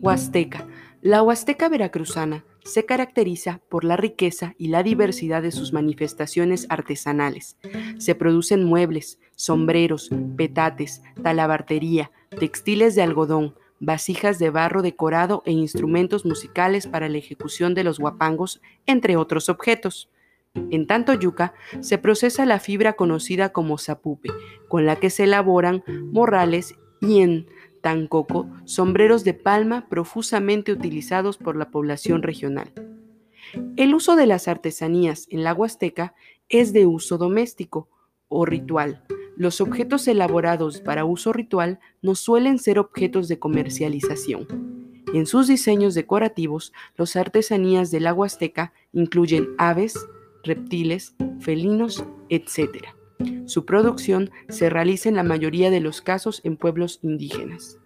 Huasteca. La Huasteca veracruzana se caracteriza por la riqueza y la diversidad de sus manifestaciones artesanales. Se producen muebles, sombreros, petates, talabartería, textiles de algodón, vasijas de barro decorado e instrumentos musicales para la ejecución de los guapangos, entre otros objetos. En tanto yuca se procesa la fibra conocida como zapupe, con la que se elaboran morrales y en Tancoco, sombreros de palma profusamente utilizados por la población regional. El uso de las artesanías en la Huasteca es de uso doméstico o ritual. Los objetos elaborados para uso ritual no suelen ser objetos de comercialización. En sus diseños decorativos, las artesanías de la Huasteca incluyen aves, reptiles, felinos, etc. Su producción se realiza en la mayoría de los casos en pueblos indígenas.